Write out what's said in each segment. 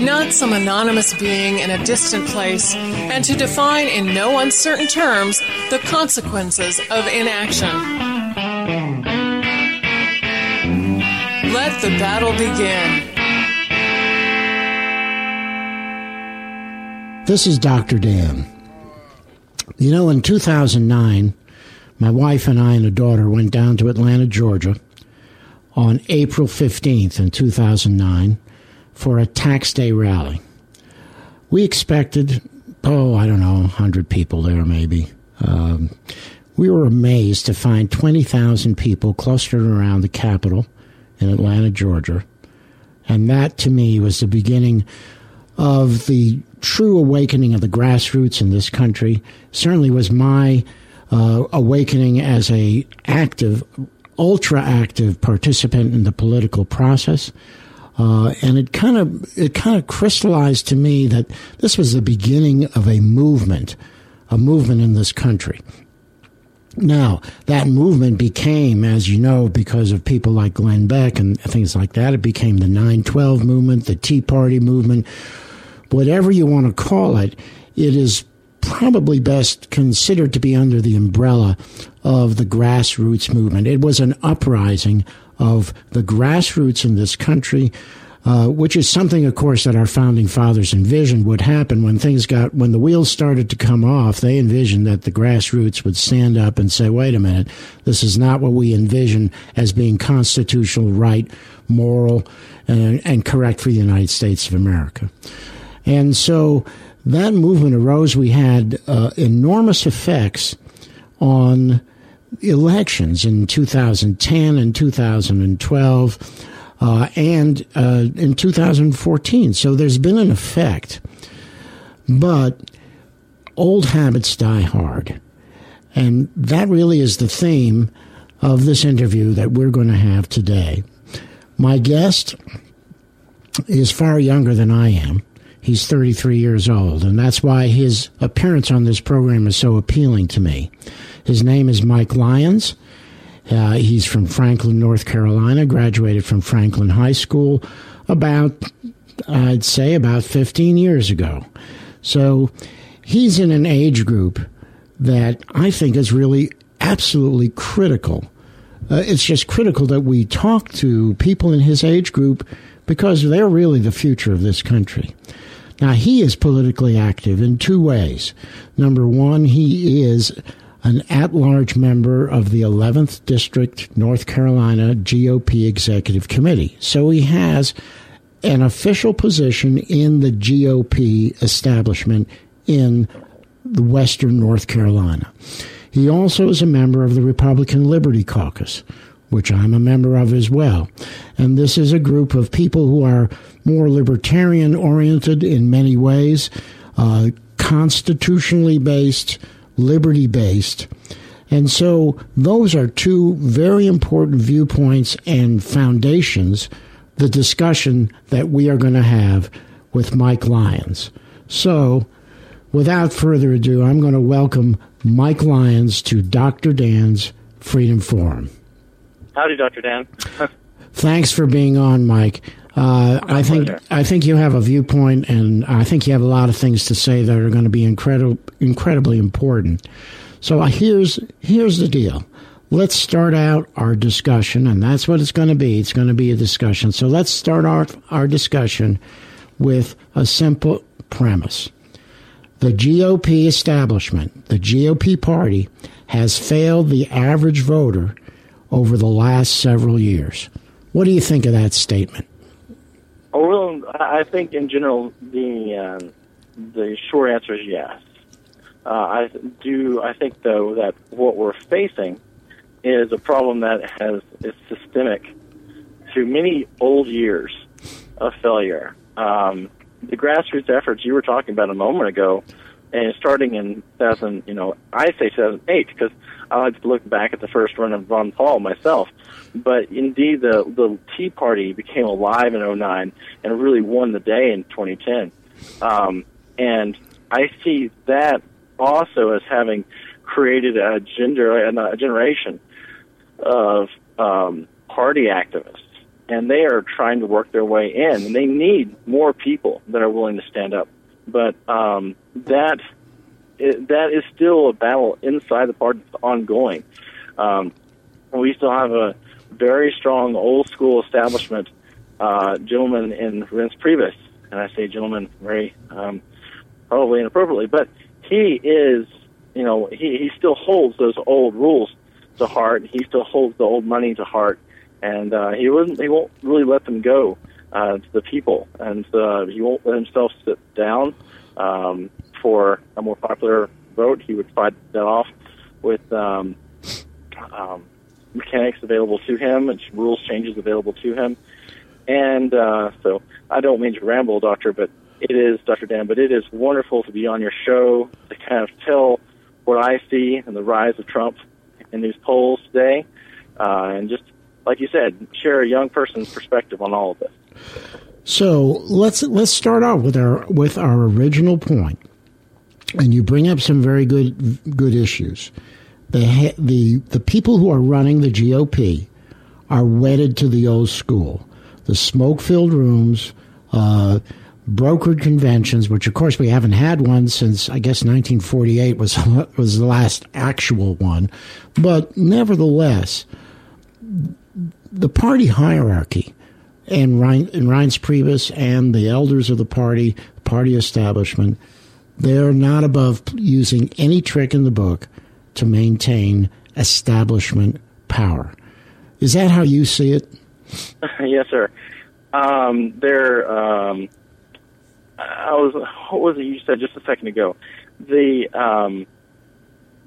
not some anonymous being in a distant place, and to define in no uncertain terms the consequences of inaction. Let the battle begin. This is Dr. Dan. You know, in 2009, my wife and I and a daughter went down to Atlanta, Georgia on April 15th in 2009 for a tax day rally. We expected, oh, I don't know, 100 people there maybe. Um, we were amazed to find 20,000 people clustered around the Capitol in Atlanta, Georgia. And that to me was the beginning of the true awakening of the grassroots in this country. Certainly was my uh, awakening as a active, ultra active participant in the political process. Uh, and it kind of it kind of crystallized to me that this was the beginning of a movement, a movement in this country. Now that movement became, as you know, because of people like Glenn Beck and things like that, it became the 9/12 movement, the Tea Party movement, whatever you want to call it. It is probably best considered to be under the umbrella of the grassroots movement. It was an uprising of the grassroots in this country, uh, which is something, of course, that our founding fathers envisioned would happen when things got, when the wheels started to come off. They envisioned that the grassroots would stand up and say, wait a minute, this is not what we envision as being constitutional, right, moral, and, and correct for the United States of America. And so that movement arose. We had uh, enormous effects on elections in 2010 and 2012 uh, and uh, in 2014. So there's been an effect. But old habits die hard. And that really is the theme of this interview that we're going to have today. My guest is far younger than I am. He's 33 years old, and that's why his appearance on this program is so appealing to me. His name is Mike Lyons. Uh, he's from Franklin, North Carolina, graduated from Franklin High School about, I'd say, about 15 years ago. So he's in an age group that I think is really absolutely critical. Uh, it's just critical that we talk to people in his age group because they're really the future of this country. Now, he is politically active in two ways. Number one, he is an at large member of the 11th District, North Carolina GOP Executive Committee. So he has an official position in the GOP establishment in the Western North Carolina. He also is a member of the Republican Liberty Caucus, which I'm a member of as well. And this is a group of people who are more libertarian oriented in many ways, uh, constitutionally based, liberty based. And so those are two very important viewpoints and foundations, the discussion that we are going to have with Mike Lyons. So, without further ado, I'm going to welcome Mike Lyons to Dr. Dan's Freedom Forum. Howdy, Dr. Dan. Thanks for being on, Mike. Uh, I think pleasure. I think you have a viewpoint, and I think you have a lot of things to say that are going to be incredible, incredibly important. So uh, here's here's the deal. Let's start out our discussion, and that's what it's going to be. It's going to be a discussion. So let's start our our discussion with a simple premise. The GOP establishment, the GOP party, has failed the average voter over the last several years. What do you think of that statement? Well, I think in general the um, the short answer is yes. Uh, I do. I think though that what we're facing is a problem that has is systemic to many old years of failure. Um, the grassroots efforts you were talking about a moment ago, and starting in 2000, you know, I say 2008 because I like to look back at the first run of Ron Paul myself. But indeed, the the Tea Party became alive in 09 and really won the day in 2010. Um, and I see that also as having created a gender a generation of um, party activists, and they are trying to work their way in, and they need more people that are willing to stand up. But um, that that is still a battle inside the party that's ongoing. Um, we still have a very strong old school establishment uh, gentleman in Reince Priebus, and I say gentleman very um, probably inappropriately, but he is, you know, he, he still holds those old rules to heart. He still holds the old money to heart, and uh, he wouldn't. He won't really let them go uh, to the people, and uh, he won't let himself sit down um, for a more popular vote. He would fight that off with um, um, mechanics available to him and rules changes available to him. And uh, so I don't mean to ramble, Doctor, but it is, Dr. Dan, but it is wonderful to be on your show to kind of tell what I see and the rise of Trump in these polls today, uh, and just like you said, share a young person's perspective on all of this. So let's let's start off with our with our original point. and you bring up some very good good issues. The the the people who are running the GOP are wedded to the old school, the smoke filled rooms. Uh, brokered conventions, which of course we haven't had one since I guess 1948 was was the last actual one, but nevertheless, the party hierarchy and Rein, and Reince Priebus and the elders of the party, party establishment, they're not above using any trick in the book to maintain establishment power. Is that how you see it? yes, sir. Um, they're um, I was what was it you said just a second ago? The um,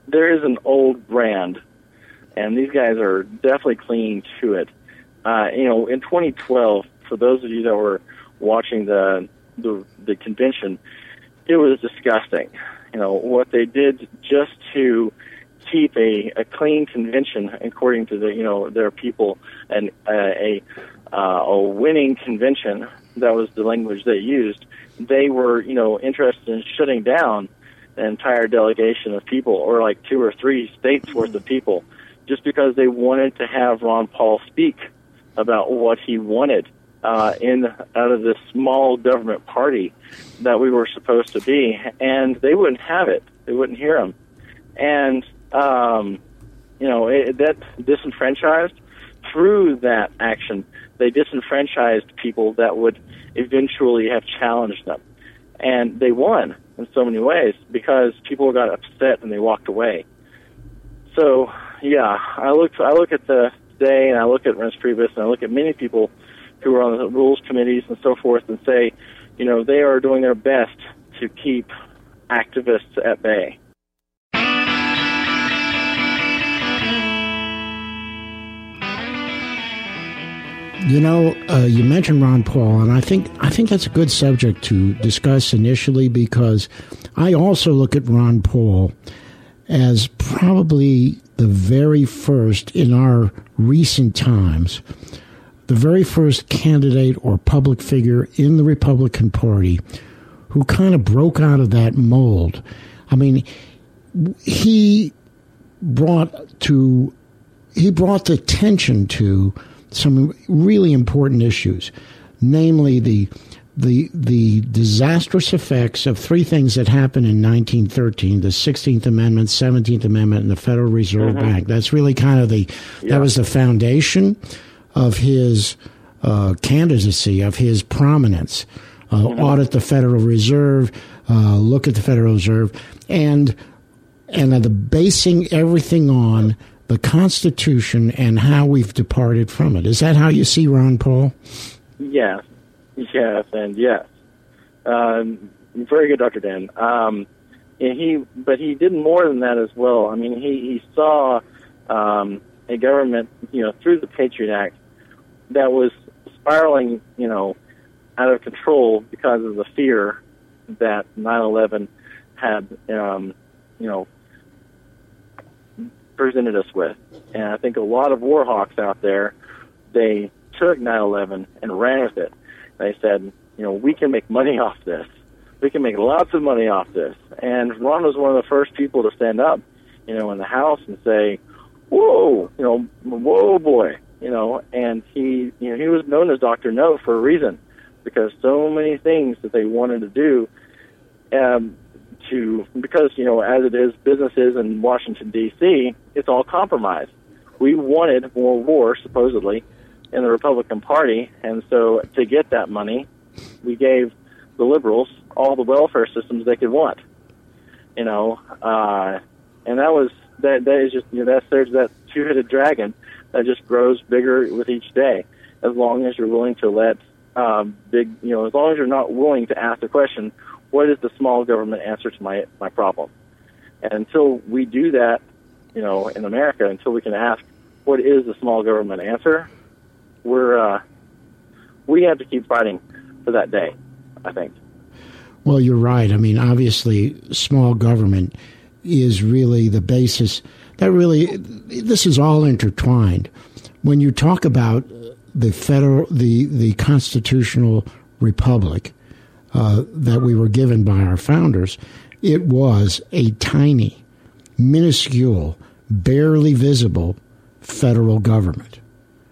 there is an old brand, and these guys are definitely clinging to it. Uh, you know, in 2012, for those of you that were watching the the, the convention, it was disgusting. You know what they did just to keep a, a clean convention, according to the you know their people, and uh, a uh, a winning convention. That was the language they used they were, you know, interested in shutting down an entire delegation of people, or like two or three states worth of people, just because they wanted to have Ron Paul speak about what he wanted uh, in out of this small government party that we were supposed to be, and they wouldn't have it. They wouldn't hear him, and um, you know it, that disenfranchised through that action. They disenfranchised people that would eventually have challenged them. And they won in so many ways because people got upset and they walked away. So, yeah, I look I look at the and I look at Reince Priebus and I look at many people who are on the rules committees and so forth and say, you know, they are doing their best to keep activists at bay. You know, uh, you mentioned Ron Paul, and I think I think that's a good subject to discuss initially because I also look at Ron Paul as probably the very first in our recent times, the very first candidate or public figure in the Republican Party who kind of broke out of that mold. I mean, he brought to he brought the attention to some really important issues, namely the the the disastrous effects of three things that happened in 1913: the 16th Amendment, 17th Amendment, and the Federal Reserve mm-hmm. Bank. That's really kind of the yeah. that was the foundation of his uh, candidacy, of his prominence. Uh, mm-hmm. Audit the Federal Reserve, uh, look at the Federal Reserve, and and the basing everything on the Constitution and how we've departed from it. Is that how you see Ron Paul? Yes, Yes, and yes. Um, very good, Dr. Dan. Um, and he, but he did more than that as well. I mean, he, he saw um, a government, you know, through the Patriot Act that was spiraling, you know, out of control because of the fear that 9/11 had, um, you know, presented us with. And I think a lot of war hawks out there, they took 9/11 and ran with it. They said, you know, we can make money off this. We can make lots of money off this. And Ron was one of the first people to stand up, you know, in the House and say, "Whoa, you know, whoa, boy," you know. And he, you know, he was known as Doctor No for a reason, because so many things that they wanted to do, um, to because you know, as it is, businesses in Washington D.C., it's all compromised. We wanted more war, supposedly, in the Republican Party, and so to get that money, we gave the liberals all the welfare systems they could want. You know, uh, and that was that. That is just you know that's there's that two-headed dragon that just grows bigger with each day. As long as you're willing to let um, big, you know, as long as you're not willing to ask the question, what is the small government answer to my my problem? And until we do that, you know, in America, until we can ask what is the small government answer, we're uh, we have to keep fighting for that day. I think. Well, you're right. I mean, obviously, small government is really the basis. That really, this is all intertwined. When you talk about the federal, the the constitutional republic uh, that we were given by our founders, it was a tiny, minuscule, barely visible federal government.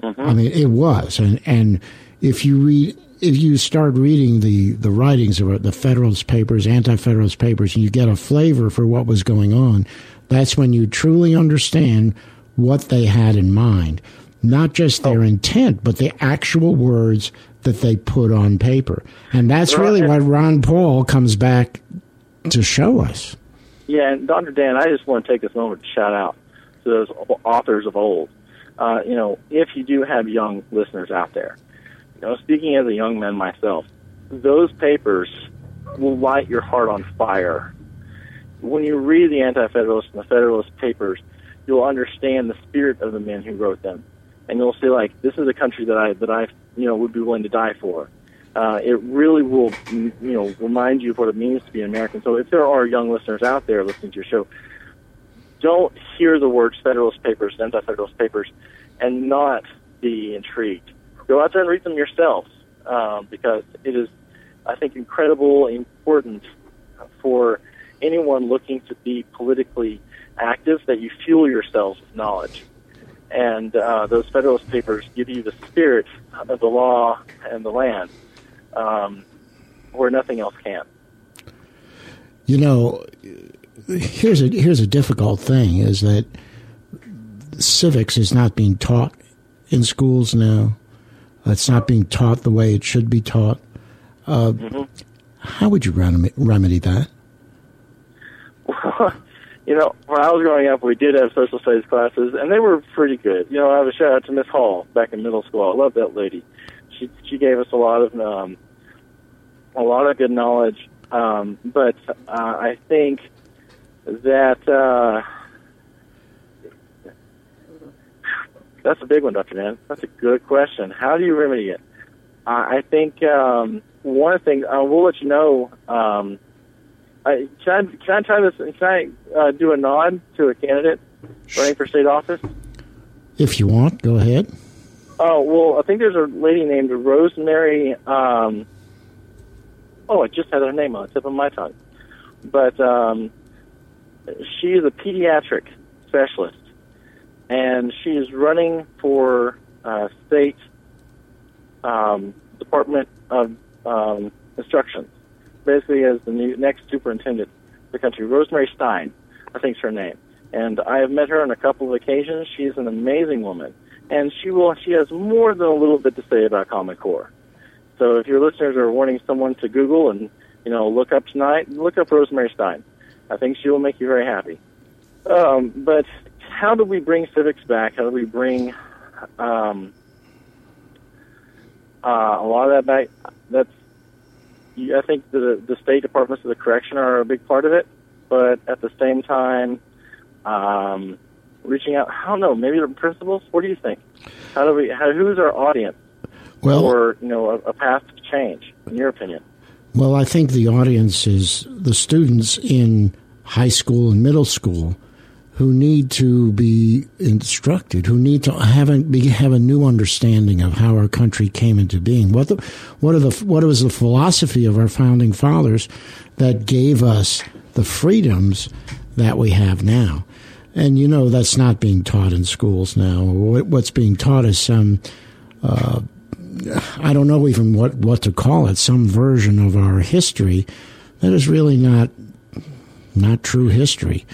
Mm-hmm. I mean, it was, and and if you read if you start reading the, the writings of the Federalist Papers, Anti Federalist Papers, and you get a flavor for what was going on, that's when you truly understand what they had in mind. Not just their intent, but the actual words that they put on paper. And that's really what Ron Paul comes back to show us. Yeah, and Dr. Dan, I just want to take this moment to shout out to those authors of old. Uh, you know, if you do have young listeners out there, you know, speaking as a young man myself, those papers will light your heart on fire. When you read the Anti-Federalist and the Federalist Papers, you'll understand the spirit of the men who wrote them, and you'll see like this is a country that I that I you know would be willing to die for. Uh, it really will you know remind you of what it means to be an American. So if there are young listeners out there listening to your show, don't hear the words Federalist Papers, Anti-Federalist Papers, and not be intrigued go out there and read them yourselves um, because it is, I think, incredible important for anyone looking to be politically active that you fuel yourselves with knowledge. And uh, those Federalist Papers give you the spirit of the law and the land um, where nothing else can. You know, here's a here's a difficult thing: is that civics is not being taught in schools now. It's not being taught the way it should be taught. Uh, mm-hmm. How would you remedy that? Well, you know, when I was growing up, we did have social studies classes, and they were pretty good. You know, I have a shout out to Miss Hall back in middle school. I love that lady. She she gave us a lot of um, a lot of good knowledge. Um, but uh, I think that uh, That's a big one, Dr. Dan. That's a good question. How do you remedy it? Uh, I think um, one of the things, uh, we'll let you know. Um, I, can, I, can I try this? Can I uh, do a nod to a candidate running for state office? If you want, go ahead. Oh, well, I think there's a lady named Rosemary. Um, oh, I just had her name on the tip of my tongue. But um, she is a pediatric specialist and she is running for uh, state um, Department of um, Instruction, basically as the new next superintendent of the country. Rosemary Stein, I think is her name, and I have met her on a couple of occasions. She's an amazing woman, and she will she has more than a little bit to say about Common Core. So if your listeners are wanting someone to Google and you know look up tonight, look up Rosemary Stein. I think she will make you very happy. Um, but how do we bring civics back? How do we bring um, uh, a lot of that back? that's I think the the state departments of the correction are a big part of it, but at the same time, um, reaching out. I don't know. Maybe the principals. What do you think? How do we? How, who's our audience? Well, or you know, a, a path to change, in your opinion? Well, I think the audience is the students in high school and middle school who need to be instructed, who need to have a, have a new understanding of how our country came into being. What the, what are the what was the philosophy of our founding fathers that gave us the freedoms that we have now? And you know that's not being taught in schools now. What's being taught is some. Uh, I don't know even what, what to call it, some version of our history that is really not not true history.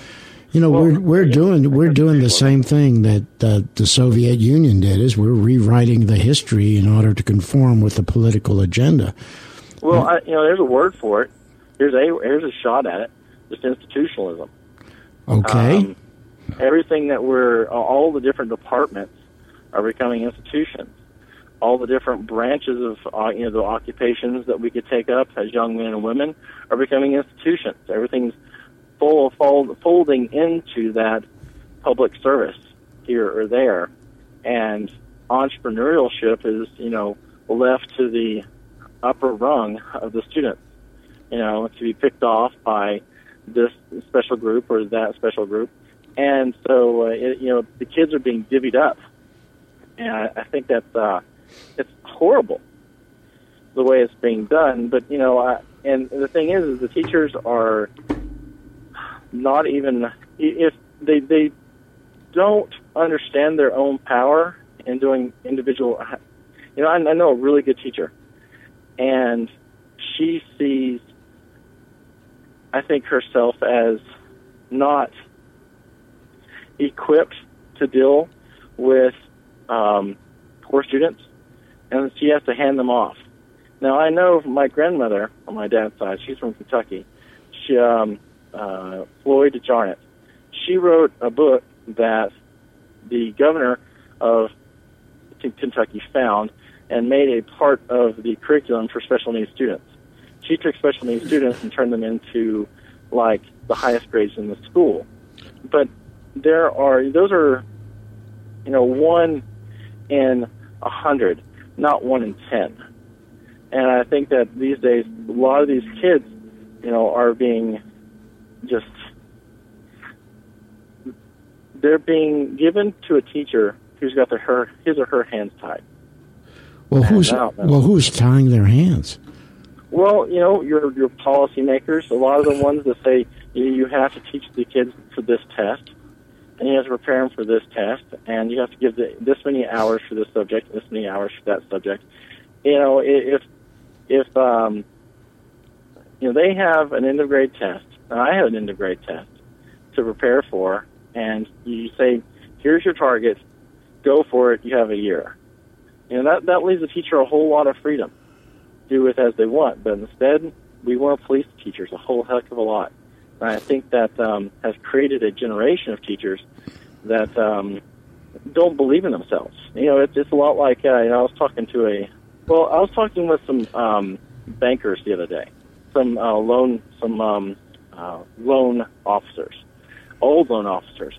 You know, well, we're we're doing we're doing the same thing that uh, the Soviet Union did. Is we're rewriting the history in order to conform with the political agenda. Well, I, you know, there's a word for it. Here's a here's a shot at it. Just institutionalism. Okay. Um, everything that we're all the different departments are becoming institutions all the different branches of uh, you know the occupations that we could take up as young men and women are becoming institutions. Everything's full fold, folding into that public service here or there, and entrepreneurship is you know left to the upper rung of the students. You know to be picked off by this special group or that special group, and so uh, it, you know the kids are being divvied up, and I, I think that's. Uh, it's horrible the way it's being done. But you know, I, and the thing is, is the teachers are not even if they they don't understand their own power in doing individual. You know, I, I know a really good teacher, and she sees, I think, herself as not equipped to deal with um, poor students and she has to hand them off. Now I know my grandmother on my dad's side, she's from Kentucky. She, um, uh, Floyd Jarnett. She wrote a book that the governor of Kentucky found and made a part of the curriculum for special needs students. She took special needs students and turned them into like the highest grades in the school. But there are those are you know one in a hundred not one in ten. And I think that these days, a lot of these kids, you know, are being just they're being given to a teacher who's got their her his or her hands tied. Well, who's well who's tying their hands? Well, you know, your your policymakers. A lot of the ones that say you, you have to teach the kids for this test, and you have to prepare them for this test, and you have to give the, this many hours for this subject, this many hours for that subject. You know, if if um, you know they have an end of grade test, and I had an grade test to prepare for, and you say, "Here's your target, go for it." You have a year. You know that that leaves the teacher a whole lot of freedom, do with as they want. But instead, we want to police teachers a whole heck of a lot. And I think that um, has created a generation of teachers that um, don't believe in themselves. You know, it's, it's a lot like uh, you know, I was talking to a well, I was talking with some um, bankers the other day, some uh, loan some um, uh, loan officers, old loan officers,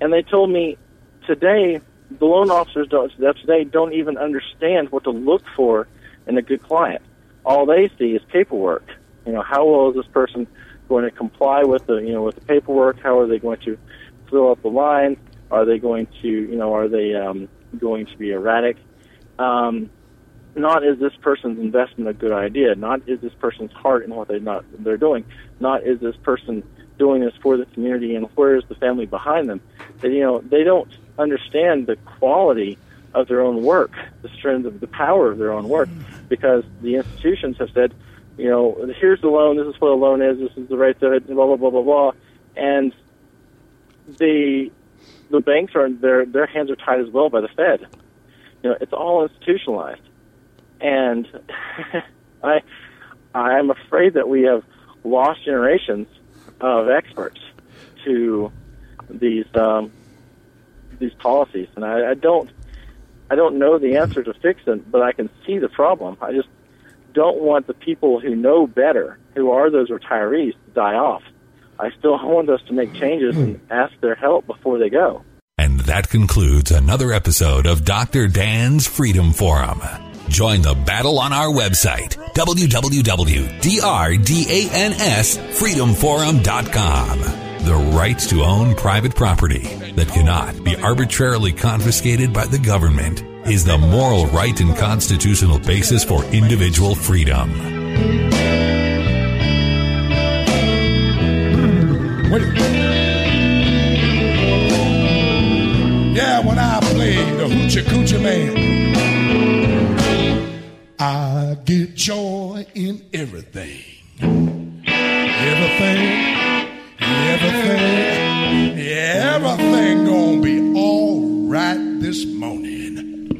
and they told me today the loan officers don't today don't even understand what to look for in a good client. All they see is paperwork. You know, how well is this person going to comply with the you know with the paperwork? How are they going to fill up the lines? Are they going to you know are they um, going to be erratic? Um, not is this person's investment a good idea? Not is this person's heart in what they not they're doing? Not is this person doing this for the community and where is the family behind them? That you know they don't understand the quality of their own work, the strength of the power of their own work, because the institutions have said you know, here's the loan, this is what a loan is, this is the rate it, blah blah blah blah blah, and the the banks are their their hands are tied as well by the Fed. You know, it's all institutionalized, and I I'm afraid that we have lost generations of experts to these um, these policies, and I, I don't I don't know the answer to fix it, but I can see the problem. I just don't want the people who know better, who are those retirees, to die off. I still want us to make changes and ask their help before they go. And that concludes another episode of Dr. Dan's Freedom Forum. Join the battle on our website, www.drdansfreedomforum.com. The right to own private property that cannot be arbitrarily confiscated by the government is the moral right and constitutional basis for individual freedom. Wait. Yeah, when I play the Hoochie Coochie Man, I get joy in everything. Everything, everything, everything gonna be all right this morning.